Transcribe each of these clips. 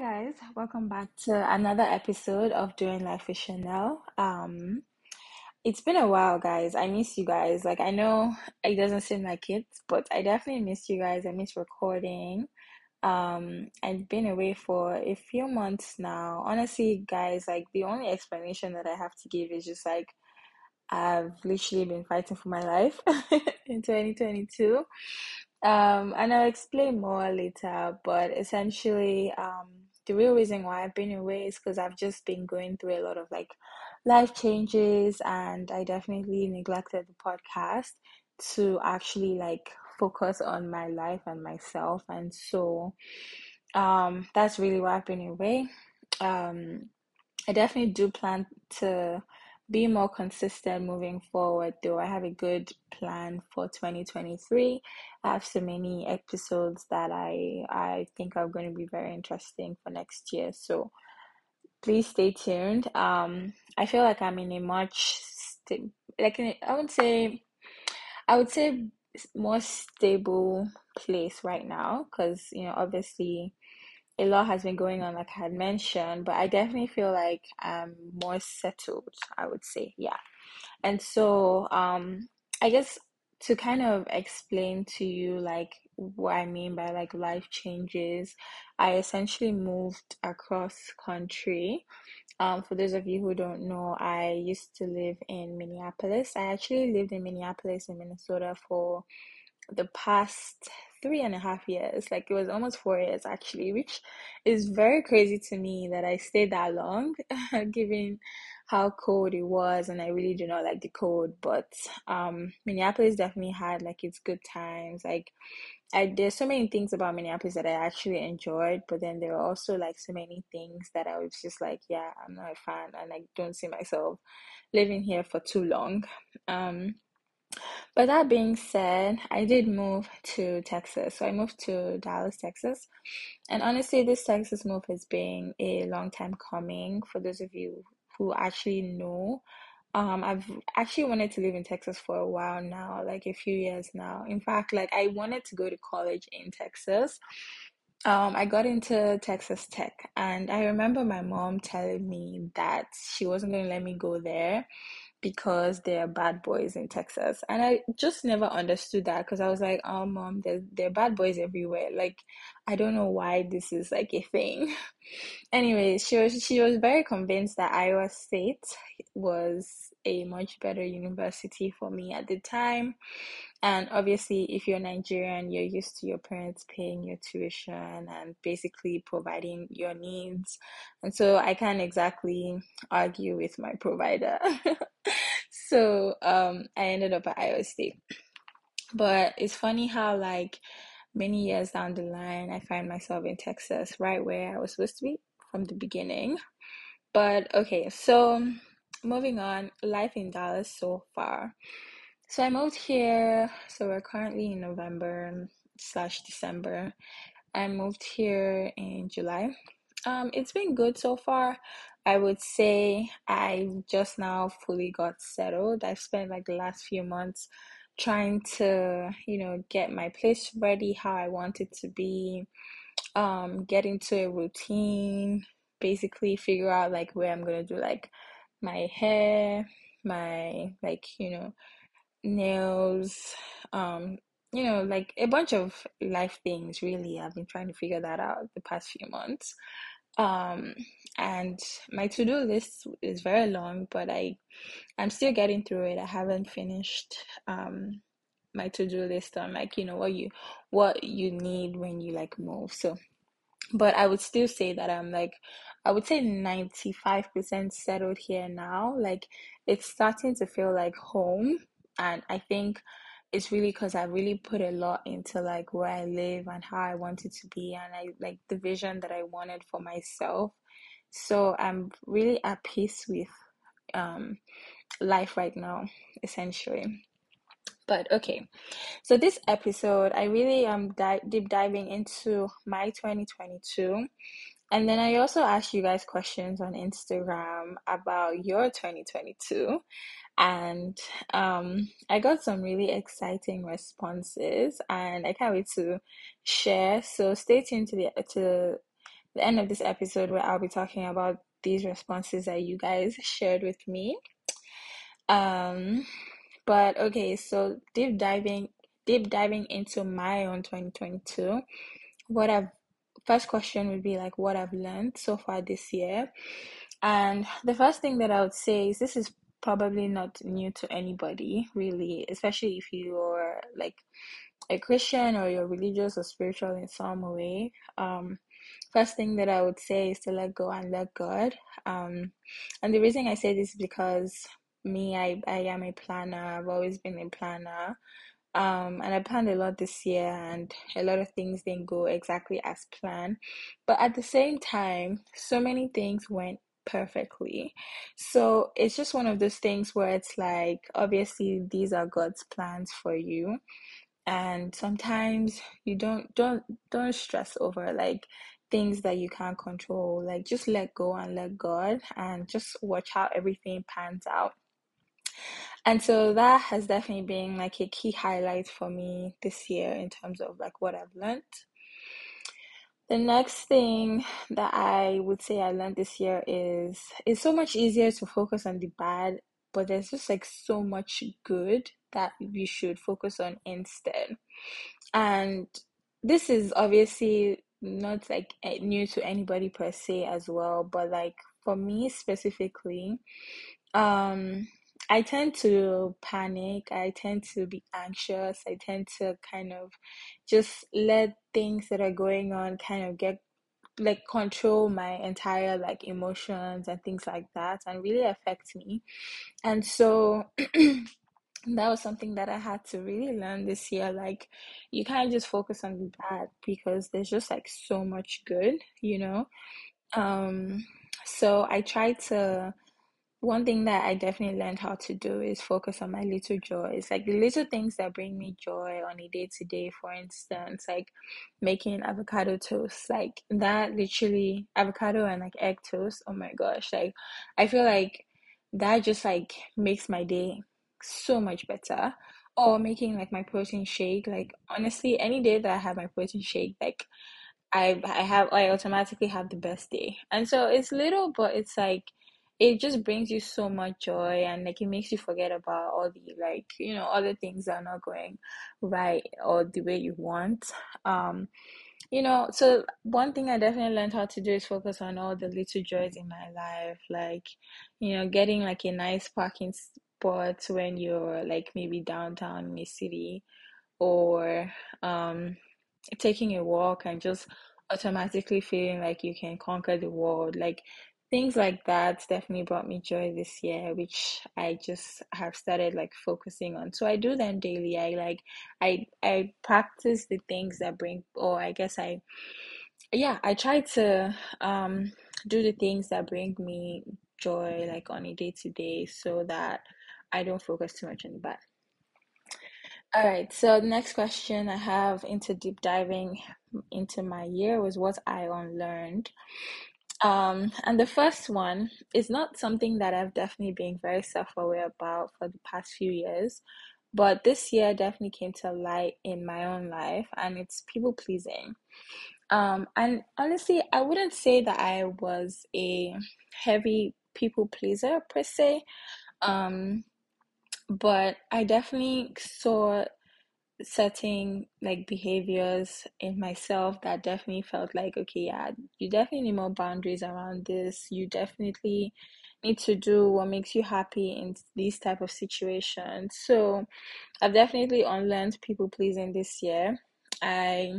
guys, welcome back to another episode of Doing Life with Chanel. Um, it's been a while, guys. I miss you guys. Like, I know it doesn't seem like it, but I definitely miss you guys. I miss recording. Um, I've been away for a few months now. Honestly, guys, like, the only explanation that I have to give is just like I've literally been fighting for my life in 2022. Um, and I'll explain more later, but essentially, um, the real reason why I've been away is because I've just been going through a lot of like life changes, and I definitely neglected the podcast to actually like focus on my life and myself. And so, um, that's really why I've been away. Um, I definitely do plan to be more consistent moving forward, though. I have a good plan for 2023. I have so many episodes that I I think are going to be very interesting for next year. So please stay tuned. Um, I feel like I'm in a much sta- like I would say I would say more stable place right now because you know obviously a lot has been going on, like I had mentioned, but I definitely feel like I'm more settled, I would say. Yeah. And so, um, I guess to kind of explain to you like what I mean by like life changes, I essentially moved across country. Um, for those of you who don't know, I used to live in Minneapolis. I actually lived in Minneapolis in Minnesota for the past three and a half years. Like it was almost four years actually, which is very crazy to me that I stayed that long, given how cold it was. And I really do not like the cold, but um, Minneapolis definitely had like its good times. Like I there's so many things about Minneapolis that I actually enjoyed, but then there were also like so many things that I was just like, yeah, I'm not a fan, and I don't see myself living here for too long. Um, but that being said, I did move to Texas. So I moved to Dallas, Texas. And honestly, this Texas move has been a long time coming for those of you who actually know. Um, I've actually wanted to live in Texas for a while now, like a few years now. In fact, like I wanted to go to college in Texas. Um, I got into Texas Tech, and I remember my mom telling me that she wasn't going to let me go there because there are bad boys in Texas. And I just never understood that because I was like, oh, mom, there, there are bad boys everywhere. Like, I don't know why this is like a thing. Anyways, she was she was very convinced that Iowa State was a much better university for me at the time. And obviously, if you're Nigerian, you're used to your parents paying your tuition and basically providing your needs. And so I can't exactly argue with my provider. so um, I ended up at Iowa State. But it's funny how, like, many years down the line, I find myself in Texas, right where I was supposed to be from the beginning. But okay, so moving on, life in Dallas so far. So I moved here, so we're currently in November slash December. I moved here in July. Um, it's been good so far. I would say I just now fully got settled. I've spent like the last few months trying to, you know, get my place ready how I want it to be, um, get into a routine, basically figure out like where I'm gonna do like my hair, my like, you know, nails, um, you know, like a bunch of life things really. I've been trying to figure that out the past few months. Um, and my to-do list is very long, but I I'm still getting through it. I haven't finished um my to-do list on like, you know, what you what you need when you like move. So, but I would still say that I'm like I would say 95% settled here now. Like it's starting to feel like home. And I think it's really because I really put a lot into like where I live and how I wanted to be and I like the vision that I wanted for myself. So I'm really at peace with um life right now, essentially. But okay, so this episode, I really am di- deep diving into my 2022. And then I also asked you guys questions on Instagram about your 2022. And um, I got some really exciting responses, and I can't wait to share. So stay tuned to the to the end of this episode where I'll be talking about these responses that you guys shared with me. Um, but okay, so deep diving deep diving into my own 2022, what I've first question would be like what I've learned so far this year. And the first thing that I would say is this is probably not new to anybody, really, especially if you're like a Christian or you're religious or spiritual in some way. Um, first thing that I would say is to let go and let God. Um, and the reason I say this is because me, I, I am a planner. I've always been a planner. Um, and I planned a lot this year, and a lot of things didn't go exactly as planned. But at the same time, so many things went perfectly. So it's just one of those things where it's like, obviously, these are God's plans for you. And sometimes you don't don't don't stress over like things that you can't control. Like just let go and let God and just watch how everything pans out. And so that has definitely been like a key highlight for me this year in terms of like what I've learned. The next thing that I would say I learned this year is it's so much easier to focus on the bad, but there's just like so much good that we should focus on instead. And this is obviously not like eh, new to anybody per se as well, but like for me specifically, um I tend to panic. I tend to be anxious. I tend to kind of just let things that are going on kind of get like control my entire like emotions and things like that and really affect me. And so that was something that I had to really learn this year. Like, you can't just focus on the bad because there's just like so much good, you know? Um, so I try to one thing that I definitely learned how to do is focus on my little joys, like the little things that bring me joy on a day to day. For instance, like making avocado toast, like that literally avocado and like egg toast. Oh my gosh, like I feel like that just like makes my day so much better. Or making like my protein shake, like honestly, any day that I have my protein shake, like I I have I automatically have the best day. And so it's little, but it's like it just brings you so much joy and like it makes you forget about all the like, you know, other things that are not going right or the way you want. Um, you know, so one thing I definitely learned how to do is focus on all the little joys in my life, like, you know, getting like a nice parking spot when you're like maybe downtown in a city or um taking a walk and just automatically feeling like you can conquer the world. Like things like that definitely brought me joy this year, which I just have started like focusing on. So I do them daily. I like I I practice the things that bring or I guess I yeah, I try to um do the things that bring me joy like on a day to day so that I don't focus too much on the bad. All right, so the next question I have into deep diving into my year was what I unlearned. Um, and the first one is not something that I've definitely been very self-aware about for the past few years, but this year definitely came to light in my own life, and it's people pleasing. Um, and honestly, I wouldn't say that I was a heavy people pleaser per se. Um, but I definitely saw certain like behaviors in myself that definitely felt like okay yeah you definitely need more boundaries around this. You definitely need to do what makes you happy in these type of situations. So i've definitely unlearned people pleasing this year. I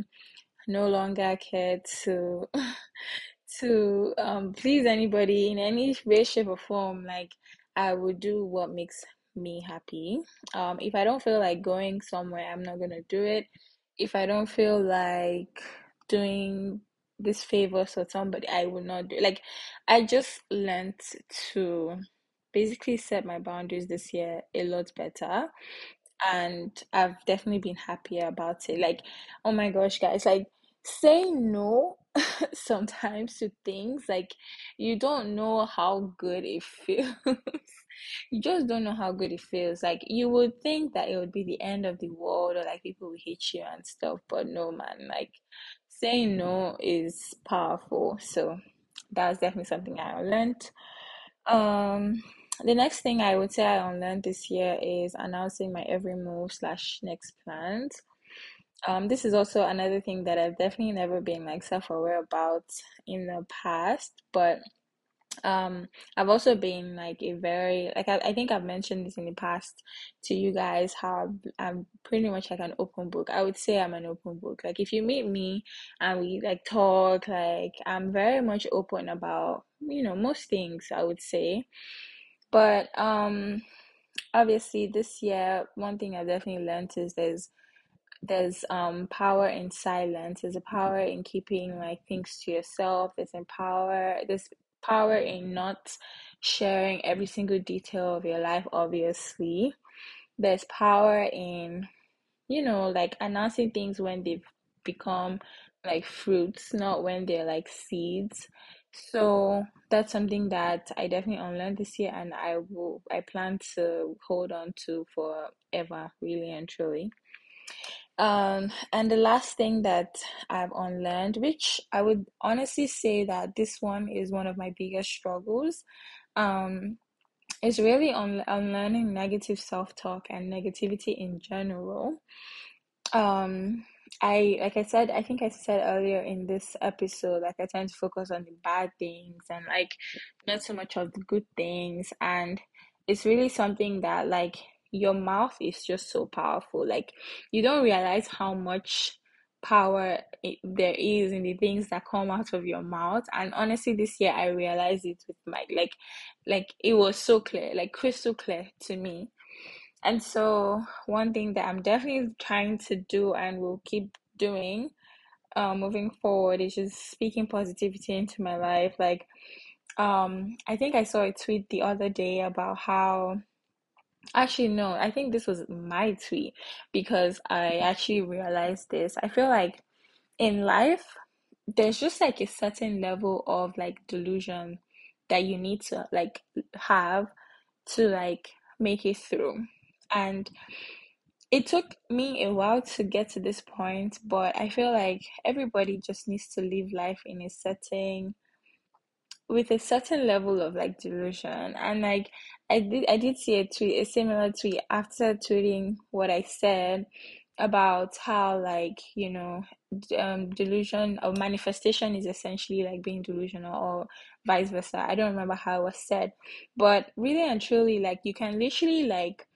no longer care to to um please anybody in any way shape or form. Like i would do what makes me happy um if i don't feel like going somewhere i'm not gonna do it if i don't feel like doing this favor for somebody i will not do it. like i just learned to basically set my boundaries this year a lot better and I've definitely been happier about it. Like, oh my gosh, guys, like saying no sometimes to things, like you don't know how good it feels. You just don't know how good it feels. Like you would think that it would be the end of the world or like people will hate you and stuff, but no man, like saying no is powerful. So that's definitely something I learned. Um, the next thing I would say I learned this year is announcing my every move slash next plans. Um, this is also another thing that I've definitely never been like self-aware about in the past, but um, I've also been like a very like I, I think I've mentioned this in the past to you guys how I'm pretty much like an open book. I would say I'm an open book. Like if you meet me and we like talk, like I'm very much open about, you know, most things I would say. But um obviously this year one thing I definitely learned is there's there's um power in silence. There's a power in keeping like things to yourself. There's in power there's power in not sharing every single detail of your life obviously. There's power in you know like announcing things when they've become like fruits not when they're like seeds. So that's something that I definitely unlearned this year and I will I plan to hold on to forever really and truly um, and the last thing that I've unlearned, which I would honestly say that this one is one of my biggest struggles, um, is really on unlearning negative self-talk and negativity in general. Um, I like I said, I think I said earlier in this episode, like I tend to focus on the bad things and like not so much of the good things. And it's really something that like your mouth is just so powerful. Like you don't realize how much power it, there is in the things that come out of your mouth. And honestly, this year I realized it with my like like it was so clear, like crystal clear to me and so, one thing that I'm definitely trying to do and will keep doing uh, moving forward is just speaking positivity into my life. Like, um, I think I saw a tweet the other day about how, actually, no, I think this was my tweet because I actually realized this. I feel like in life, there's just like a certain level of like delusion that you need to like have to like make it through. And it took me a while to get to this point, but I feel like everybody just needs to live life in a setting with a certain level of like delusion. And like I did I did see a tweet, a similar tweet after tweeting what I said about how like, you know, um delusion or manifestation is essentially like being delusional or vice versa. I don't remember how it was said. But really and truly like you can literally like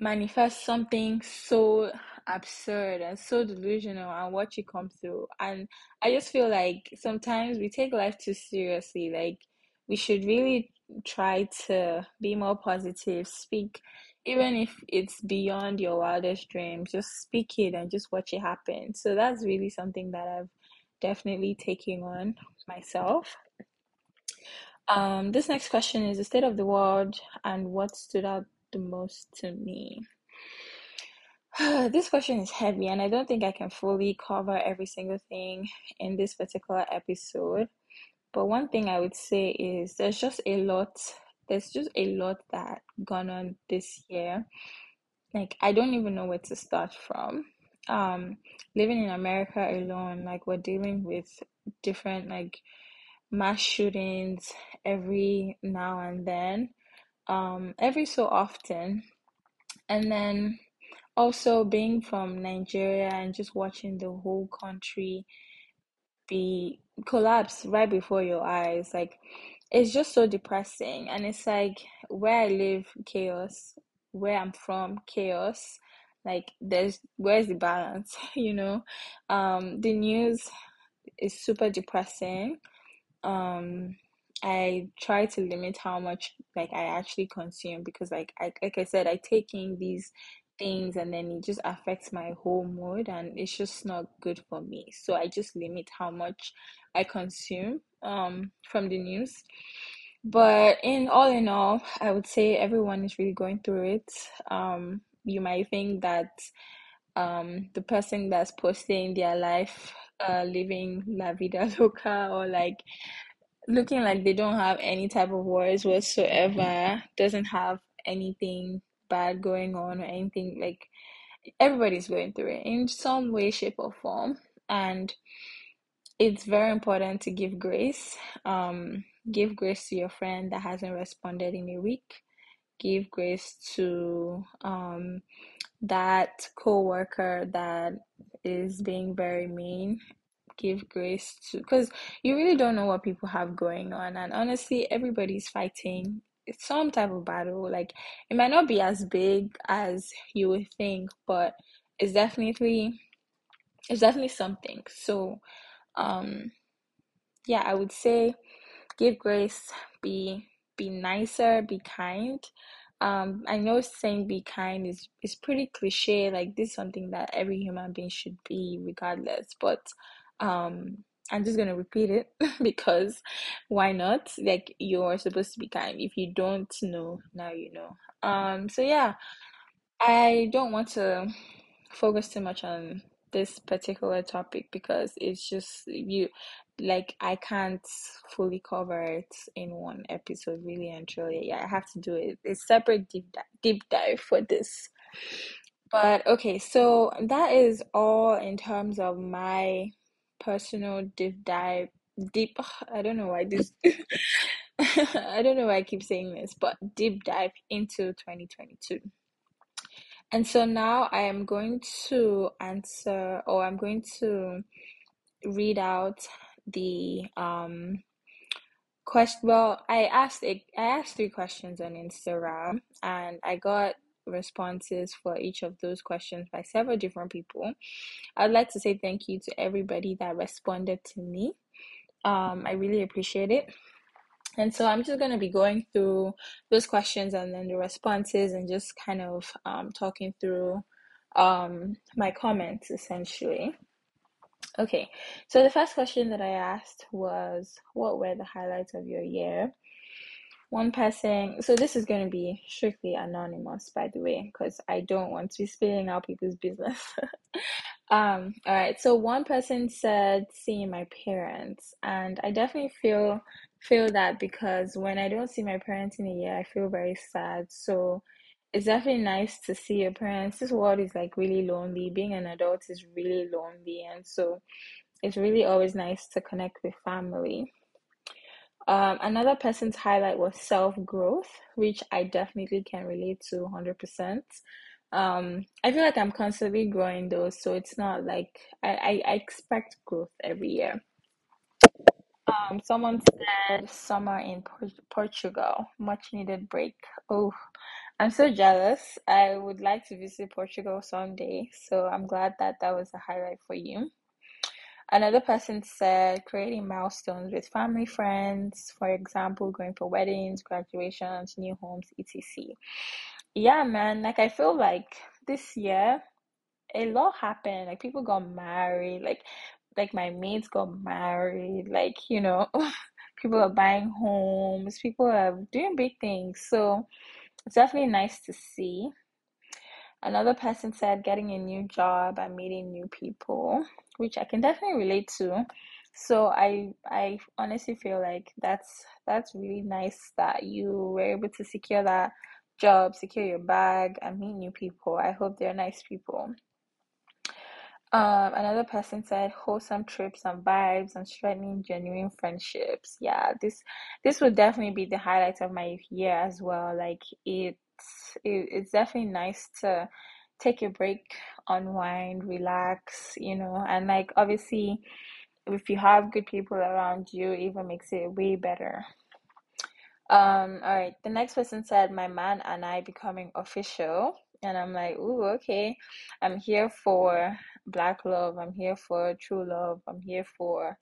manifest something so absurd and so delusional and watch it come through. And I just feel like sometimes we take life too seriously. Like we should really try to be more positive, speak, even if it's beyond your wildest dreams, just speak it and just watch it happen. So that's really something that I've definitely taken on myself. Um, this next question is the state of the world and what stood out the most to me. This question is heavy, and I don't think I can fully cover every single thing in this particular episode. But one thing I would say is there's just a lot, there's just a lot that gone on this year. Like I don't even know where to start from. Um, living in America alone, like we're dealing with different like mass shootings every now and then, um, every so often. And then also being from Nigeria and just watching the whole country be collapse right before your eyes, like it's just so depressing. And it's like where I live, chaos, where I'm from, chaos. Like there's where's the balance, you know? Um, the news is super depressing um I try to limit how much like I actually consume because like I like I said I take in these things and then it just affects my whole mood and it's just not good for me. So I just limit how much I consume um from the news. But in all in all, I would say everyone is really going through it. Um you might think that um the person that's posting their life uh living la vida loca or like looking like they don't have any type of worries whatsoever, doesn't have anything bad going on or anything like everybody's going through it in some way, shape, or form. and it's very important to give grace. Um, give grace to your friend that hasn't responded in a week. Give grace to um, that co-worker that is being very mean give grace to because you really don't know what people have going on and honestly everybody's fighting some type of battle like it might not be as big as you would think but it's definitely it's definitely something. So um yeah i would say give grace be be nicer be kind. Um i know saying be kind is is pretty cliche like this is something that every human being should be regardless but um i'm just gonna repeat it because why not like you're supposed to be kind if you don't know now you know um so yeah i don't want to focus too much on this particular topic because it's just you like I can't fully cover it in one episode really and truly. Yeah, I have to do it a separate deep deep dive for this. But okay, so that is all in terms of my personal deep dive deep I don't know why this I don't know why I keep saying this, but deep dive into 2022. And so now I am going to answer or I'm going to read out the um question well I asked I asked three questions on Instagram and I got responses for each of those questions by several different people. I'd like to say thank you to everybody that responded to me. Um I really appreciate it. And so I'm just going to be going through those questions and then the responses and just kind of um, talking through um, my comments essentially. Okay, so the first question that I asked was What were the highlights of your year? One person, so this is going to be strictly anonymous, by the way, because I don't want to be spilling out people's business. um, all right, so one person said seeing my parents, and I definitely feel feel that because when I don't see my parents in a year, I feel very sad. So it's definitely nice to see your parents. This world is like really lonely. Being an adult is really lonely, and so it's really always nice to connect with family. Um, another person's highlight was self growth, which I definitely can relate to 100%. Um, I feel like I'm constantly growing though, so it's not like I, I, I expect growth every year. Um, someone said summer in Por- Portugal, much needed break. Oh, I'm so jealous. I would like to visit Portugal someday, so I'm glad that that was a highlight for you. Another person said creating milestones with family, friends, for example, going for weddings, graduations, new homes, etc. Yeah, man, like I feel like this year a lot happened. Like people got married, like like my mates got married, like you know, people are buying homes, people are doing big things. So it's definitely nice to see. Another person said getting a new job and meeting new people, which I can definitely relate to. So I I honestly feel like that's that's really nice that you were able to secure that job, secure your bag, and meet new people. I hope they're nice people. Um, another person said wholesome trips and vibes and strengthening genuine friendships. Yeah, this this would definitely be the highlight of my year as well. Like it's it, it's definitely nice to take a break, unwind, relax, you know, and like obviously if you have good people around you, it even makes it way better. Um, all right, the next person said my man and I becoming official. And I'm like, ooh, okay. I'm here for black love. I'm here for true love. I'm here for,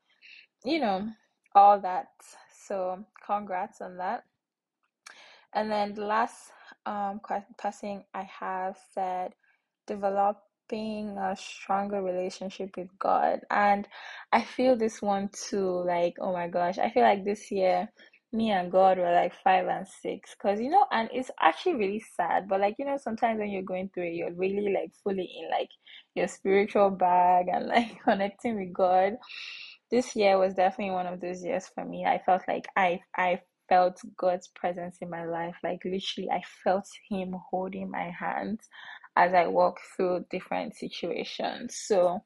you know, all that. So congrats on that. And then the last um person I have said developing a stronger relationship with God. And I feel this one too, like, oh my gosh, I feel like this year me and God were like five and six. Cause you know, and it's actually really sad, but like, you know, sometimes when you're going through it, you're really like fully in like your spiritual bag and like connecting with God. This year was definitely one of those years for me. I felt like I I felt God's presence in my life. Like literally I felt him holding my hands as I walk through different situations. So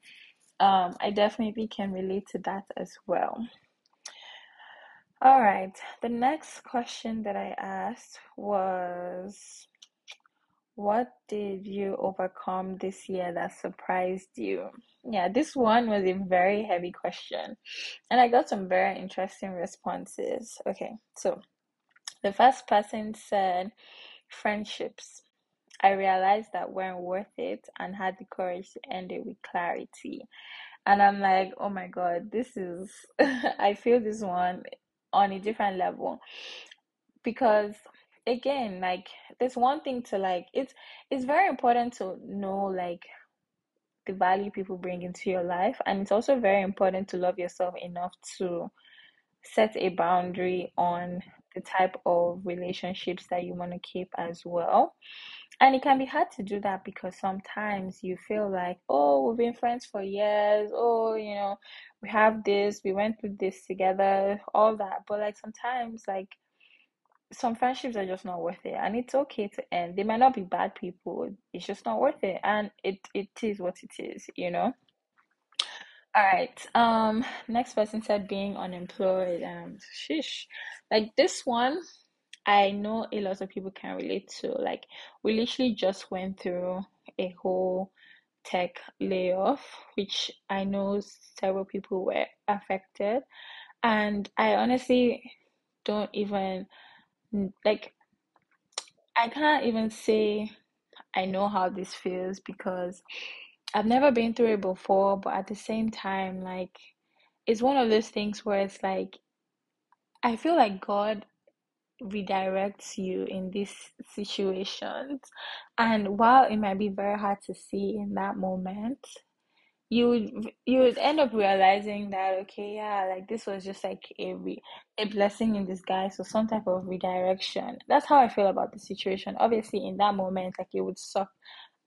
Um, I definitely can relate to that as well. All right, the next question that I asked was, what did you overcome this year that surprised you? Yeah, this one was a very heavy question, and I got some very interesting responses. Okay, so the first person said, friendships. I realized that weren't worth it and had the courage to end it with clarity. And I'm like, oh my God, this is, I feel this one on a different level because again, like there's one thing to like it's it's very important to know like the value people bring into your life and it's also very important to love yourself enough to set a boundary on the type of relationships that you want to keep as well. And it can be hard to do that because sometimes you feel like, oh, we've been friends for years. Oh, you know, we have this, we went through this together, all that. But like sometimes, like some friendships are just not worth it, and it's okay to end. They might not be bad people, it's just not worth it, and it it is what it is, you know. All right. Um, next person said being unemployed. Um, sheesh. Like this one, I know a lot of people can relate to. Like we literally just went through a whole tech layoff, which I know several people were affected. And I honestly don't even like I can't even say I know how this feels because I've never been through it before, but at the same time, like it's one of those things where it's like I feel like God redirects you in these situations. And while it might be very hard to see in that moment, you would you would end up realizing that okay, yeah, like this was just like a re a blessing in disguise or some type of redirection. That's how I feel about the situation. Obviously, in that moment, like it would suck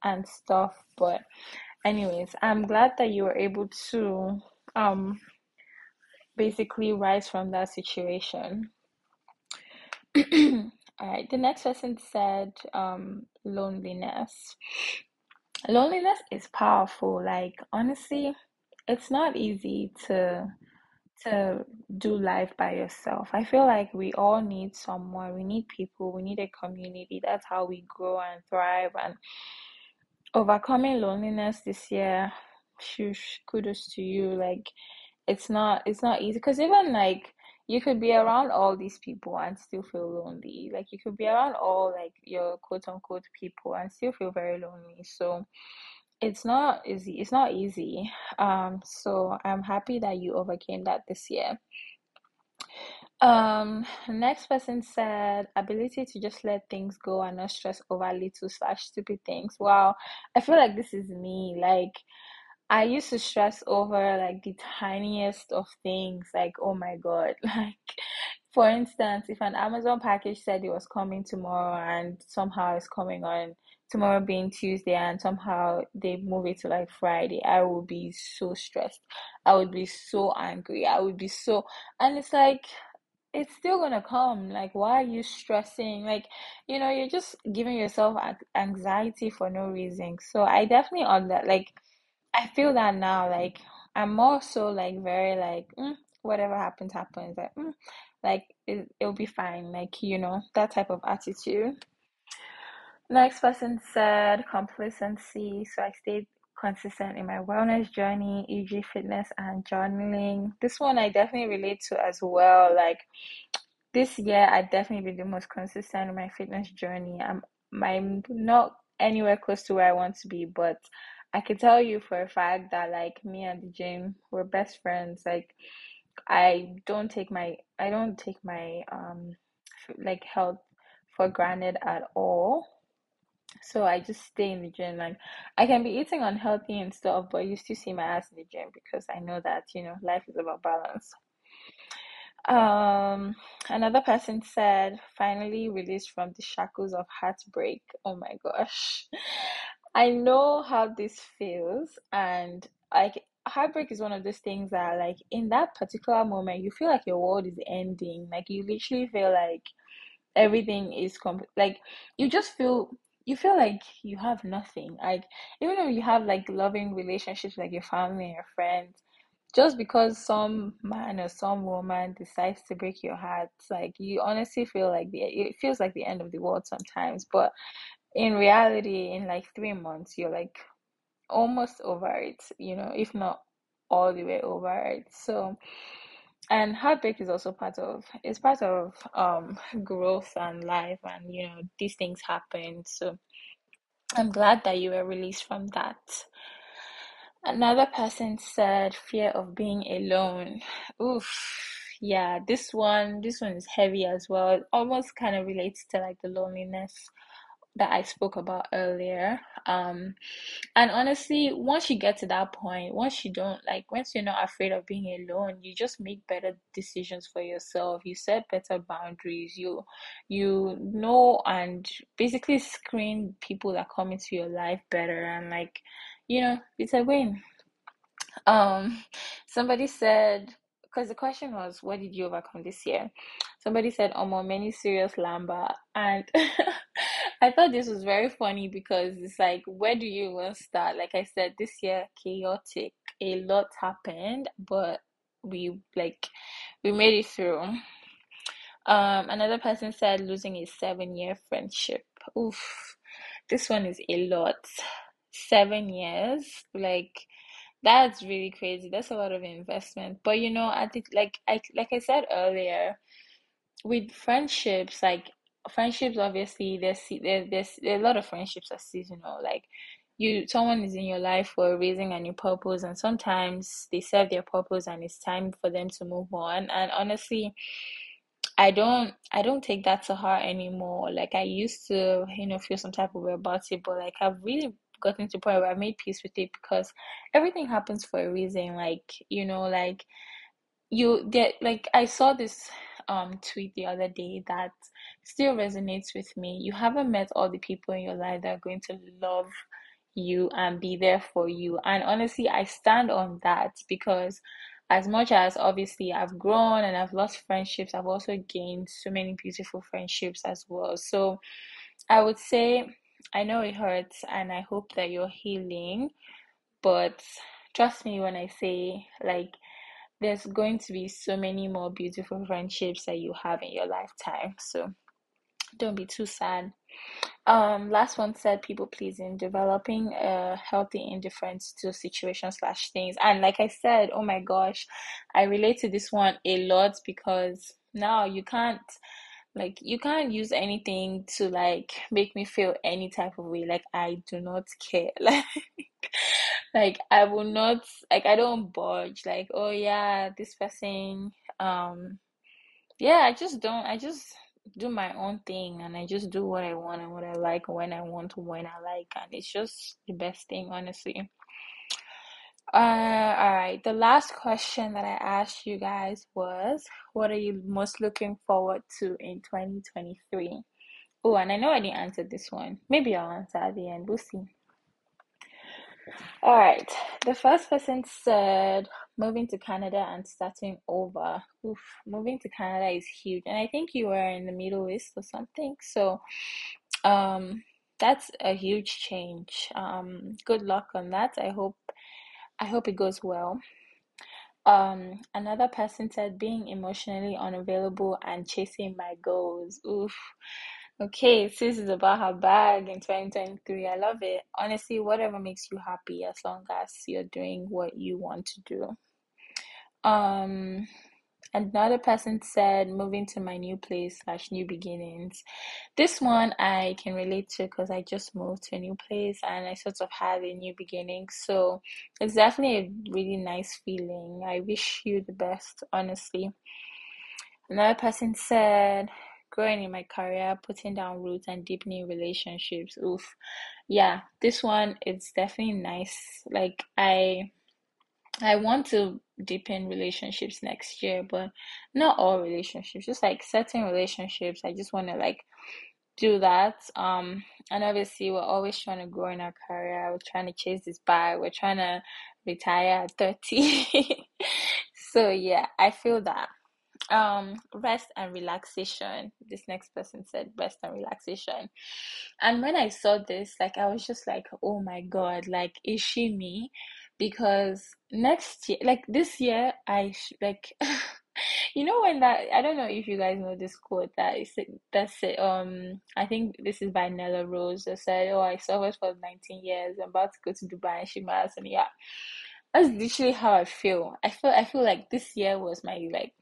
and stuff, but anyways, I'm glad that you were able to um basically rise from that situation. All right, the next person said um loneliness. Loneliness is powerful. Like honestly, it's not easy to to do life by yourself. I feel like we all need someone. We need people. We need a community. That's how we grow and thrive. And overcoming loneliness this year, shush, kudos to you. Like it's not it's not easy because even like you could be around all these people and still feel lonely. Like you could be around all like your quote unquote people and still feel very lonely. So it's not easy. It's not easy. Um, so I'm happy that you overcame that this year. Um, next person said ability to just let things go and not stress over little slash stupid things. Wow, I feel like this is me. Like I used to stress over like the tiniest of things, like oh my God, like for instance, if an Amazon package said it was coming tomorrow and somehow it's coming on tomorrow being Tuesday and somehow they move it to like Friday, I would be so stressed. I would be so angry. I would be so, and it's like, it's still gonna come. Like, why are you stressing? Like, you know, you're just giving yourself anxiety for no reason. So I definitely on that, like, I feel that now. Like, I'm more so like very like, mm, whatever happens, happens. Like, mm, like it, it'll be fine. Like, you know, that type of attitude. Next person said complacency. So I stayed consistent in my wellness journey, e.g., fitness and journaling. This one I definitely relate to as well. Like this year, I definitely been the most consistent in my fitness journey. I'm I'm not anywhere close to where I want to be, but I can tell you for a fact that like me and the gym, we're best friends. Like I don't take my I don't take my um like health for granted at all. So I just stay in the gym. Like I can be eating unhealthy and stuff, but you still see my ass in the gym because I know that, you know, life is about balance. Um, another person said, finally released from the shackles of heartbreak. Oh my gosh. I know how this feels, and like heartbreak is one of those things that, like, in that particular moment, you feel like your world is ending. Like, you literally feel like everything is complete. Like, you just feel you feel like you have nothing. Like even though you have like loving relationships like your family and your friends, just because some man or some woman decides to break your heart, like you honestly feel like the it feels like the end of the world sometimes. But in reality, in like three months, you're like almost over it, you know, if not all the way over it. So and heartbreak is also part of it's part of um growth and life and you know these things happen. So i'm glad that you were released from that. Another person said fear of being alone. Oof. Yeah this one this one is heavy as well. It almost kind of relates to like the loneliness that I spoke about earlier. Um, and honestly, once you get to that point, once you don't like, once you're not afraid of being alone, you just make better decisions for yourself. You set better boundaries. You, you know, and basically screen people that come into your life better. And like, you know, it's a win. Um, somebody said, because the question was, what did you overcome this year? Somebody said, Omo, many serious lamba. And I thought this was very funny because it's like, where do you even start? Like I said, this year, chaotic. A lot happened, but we like we made it through. Um, another person said losing a seven year friendship. Oof, this one is a lot. Seven years, like that's really crazy. That's a lot of investment. But you know, I think like I like I said earlier, with friendships, like friendships, obviously there's there, there's there a lot of friendships are seasonal. Like you, someone is in your life for a reason and your purpose, and sometimes they serve their purpose and it's time for them to move on. And honestly, I don't I don't take that to heart anymore. Like I used to, you know, feel some type of way about it, but like I've really gotten to point where I made peace with it because everything happens for a reason. Like, you know, like you get like I saw this um tweet the other day that still resonates with me. You haven't met all the people in your life that are going to love you and be there for you. And honestly, I stand on that because as much as obviously I've grown and I've lost friendships, I've also gained so many beautiful friendships as well. So I would say I know it hurts and I hope that you're healing, but trust me when I say like there's going to be so many more beautiful friendships that you have in your lifetime. So don't be too sad. Um, last one said people pleasing, developing a healthy indifference to situations slash things. And like I said, oh my gosh, I relate to this one a lot because now you can't like you can't use anything to like make me feel any type of way. Like I do not care. Like like I will not like I don't budge. Like, oh yeah, this person um yeah, I just don't I just do my own thing and I just do what I want and what I like when I want when I like and it's just the best thing honestly. Uh, all right. The last question that I asked you guys was, what are you most looking forward to in 2023? Oh, and I know I didn't answer this one. Maybe I'll answer at the end. We'll see. All right. The first person said moving to Canada and starting over. Oof, moving to Canada is huge. And I think you were in the Middle East or something. So, um, that's a huge change. Um, good luck on that. I hope I hope it goes well. Um, another person said being emotionally unavailable and chasing my goals. Oof. Okay, sis is about her bag in 2023. I love it. Honestly, whatever makes you happy as long as you're doing what you want to do. Um, another person said moving to my new place slash new beginnings. This one I can relate to because I just moved to a new place and I sort of had a new beginning. So it's definitely a really nice feeling. I wish you the best, honestly. Another person said growing in my career, putting down roots and deepening relationships. Oof. Yeah, this one it's definitely nice. Like I I want to deepen relationships next year, but not all relationships, just like certain relationships. I just want to like do that. Um, and obviously, we're always trying to grow in our career. We're trying to chase this bag. We're trying to retire at 30. so, yeah, I feel that. Um rest and relaxation. This next person said rest and relaxation. And when i saw this like i was just like oh my god like is she me? Because next year like this year i sh- like you know when that i don't know if you guys know this quote that is that's it um i think this is by nella rose that said oh i suffered for 19 years. I'm about to go to dubai and she miles and yeah. That's literally how I feel. I feel I feel like this year was my like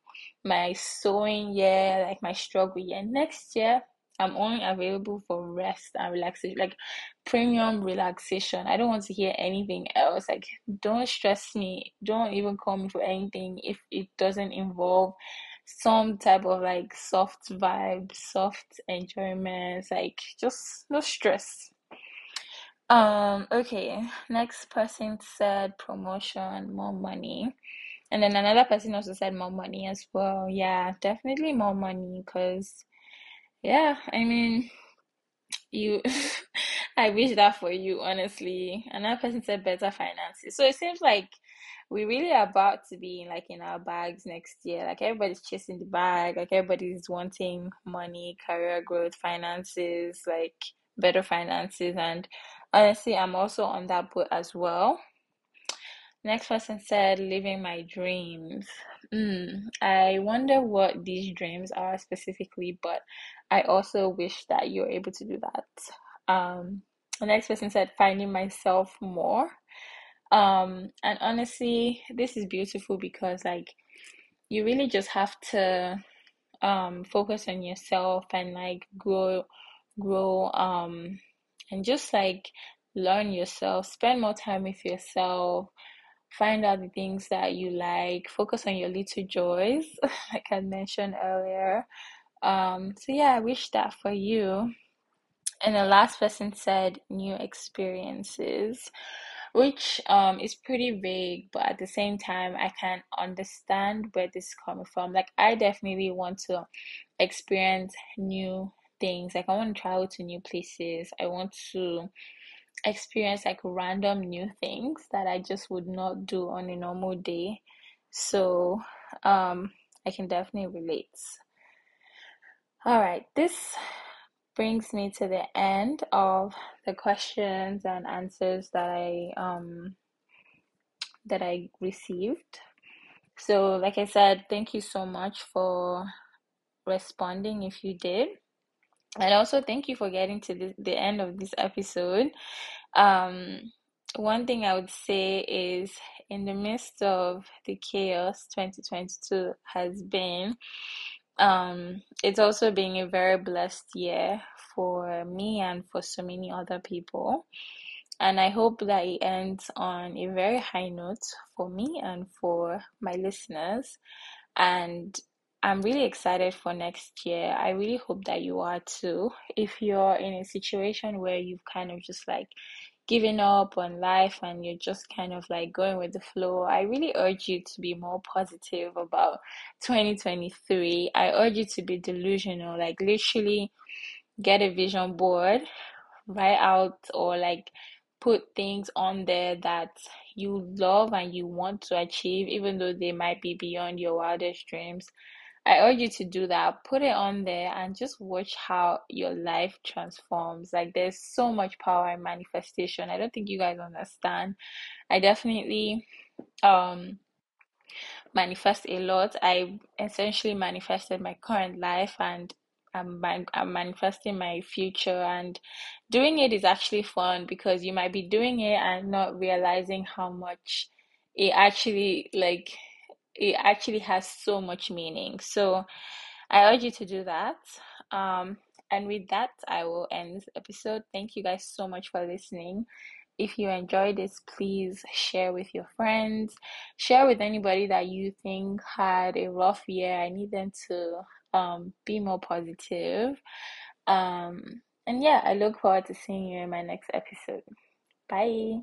my sewing year, like my struggle year. Next year, I'm only available for rest and relaxation, like premium relaxation. I don't want to hear anything else. Like, don't stress me. Don't even call me for anything if it doesn't involve some type of like soft vibe, soft enjoyment. Like, just no stress. Um, okay. Next person said promotion, more money. And then another person also said more money as well. Yeah, definitely more money because yeah, I mean, you I wish that for you, honestly. Another person said better finances. So it seems like we really are about to be like in our bags next year. Like everybody's chasing the bag, like everybody's wanting money, career growth, finances, like better finances. And honestly, I'm also on that boat as well. Next person said, living my dreams. Mm, I wonder what these dreams are specifically, but I also wish that you're able to do that. Um, the next person said, finding myself more. Um, and honestly, this is beautiful because like you really just have to um focus on yourself and like grow grow um and just like learn yourself, spend more time with yourself, find out the things that you like, focus on your little joys, like I mentioned earlier. Um, so yeah, I wish that for you. And the last person said new experiences, which um is pretty vague, but at the same time, I can understand where this is coming from. Like, I definitely want to experience new things. Like, I want to travel to new places. I want to experience like random new things that I just would not do on a normal day. So, um, I can definitely relate. All right, this brings me to the end of the questions and answers that I um that I received. So, like I said, thank you so much for responding if you did. And also thank you for getting to the, the end of this episode. Um, one thing I would say is in the midst of the chaos 2022 has been, um, it's also been a very blessed year for me and for so many other people. And I hope that it ends on a very high note for me and for my listeners. And I'm really excited for next year. I really hope that you are too. If you're in a situation where you've kind of just like given up on life and you're just kind of like going with the flow, I really urge you to be more positive about 2023. I urge you to be delusional, like literally get a vision board, write out or like put things on there that you love and you want to achieve, even though they might be beyond your wildest dreams. I urge you to do that. Put it on there and just watch how your life transforms. Like, there's so much power in manifestation. I don't think you guys understand. I definitely um manifest a lot. I essentially manifested my current life and I'm, I'm manifesting my future and doing it is actually fun because you might be doing it and not realizing how much it actually like it actually has so much meaning. So I urge you to do that. Um, and with that, I will end this episode. Thank you guys so much for listening. If you enjoyed this, please share with your friends, share with anybody that you think had a rough year. I need them to um, be more positive. Um, and yeah, I look forward to seeing you in my next episode. Bye.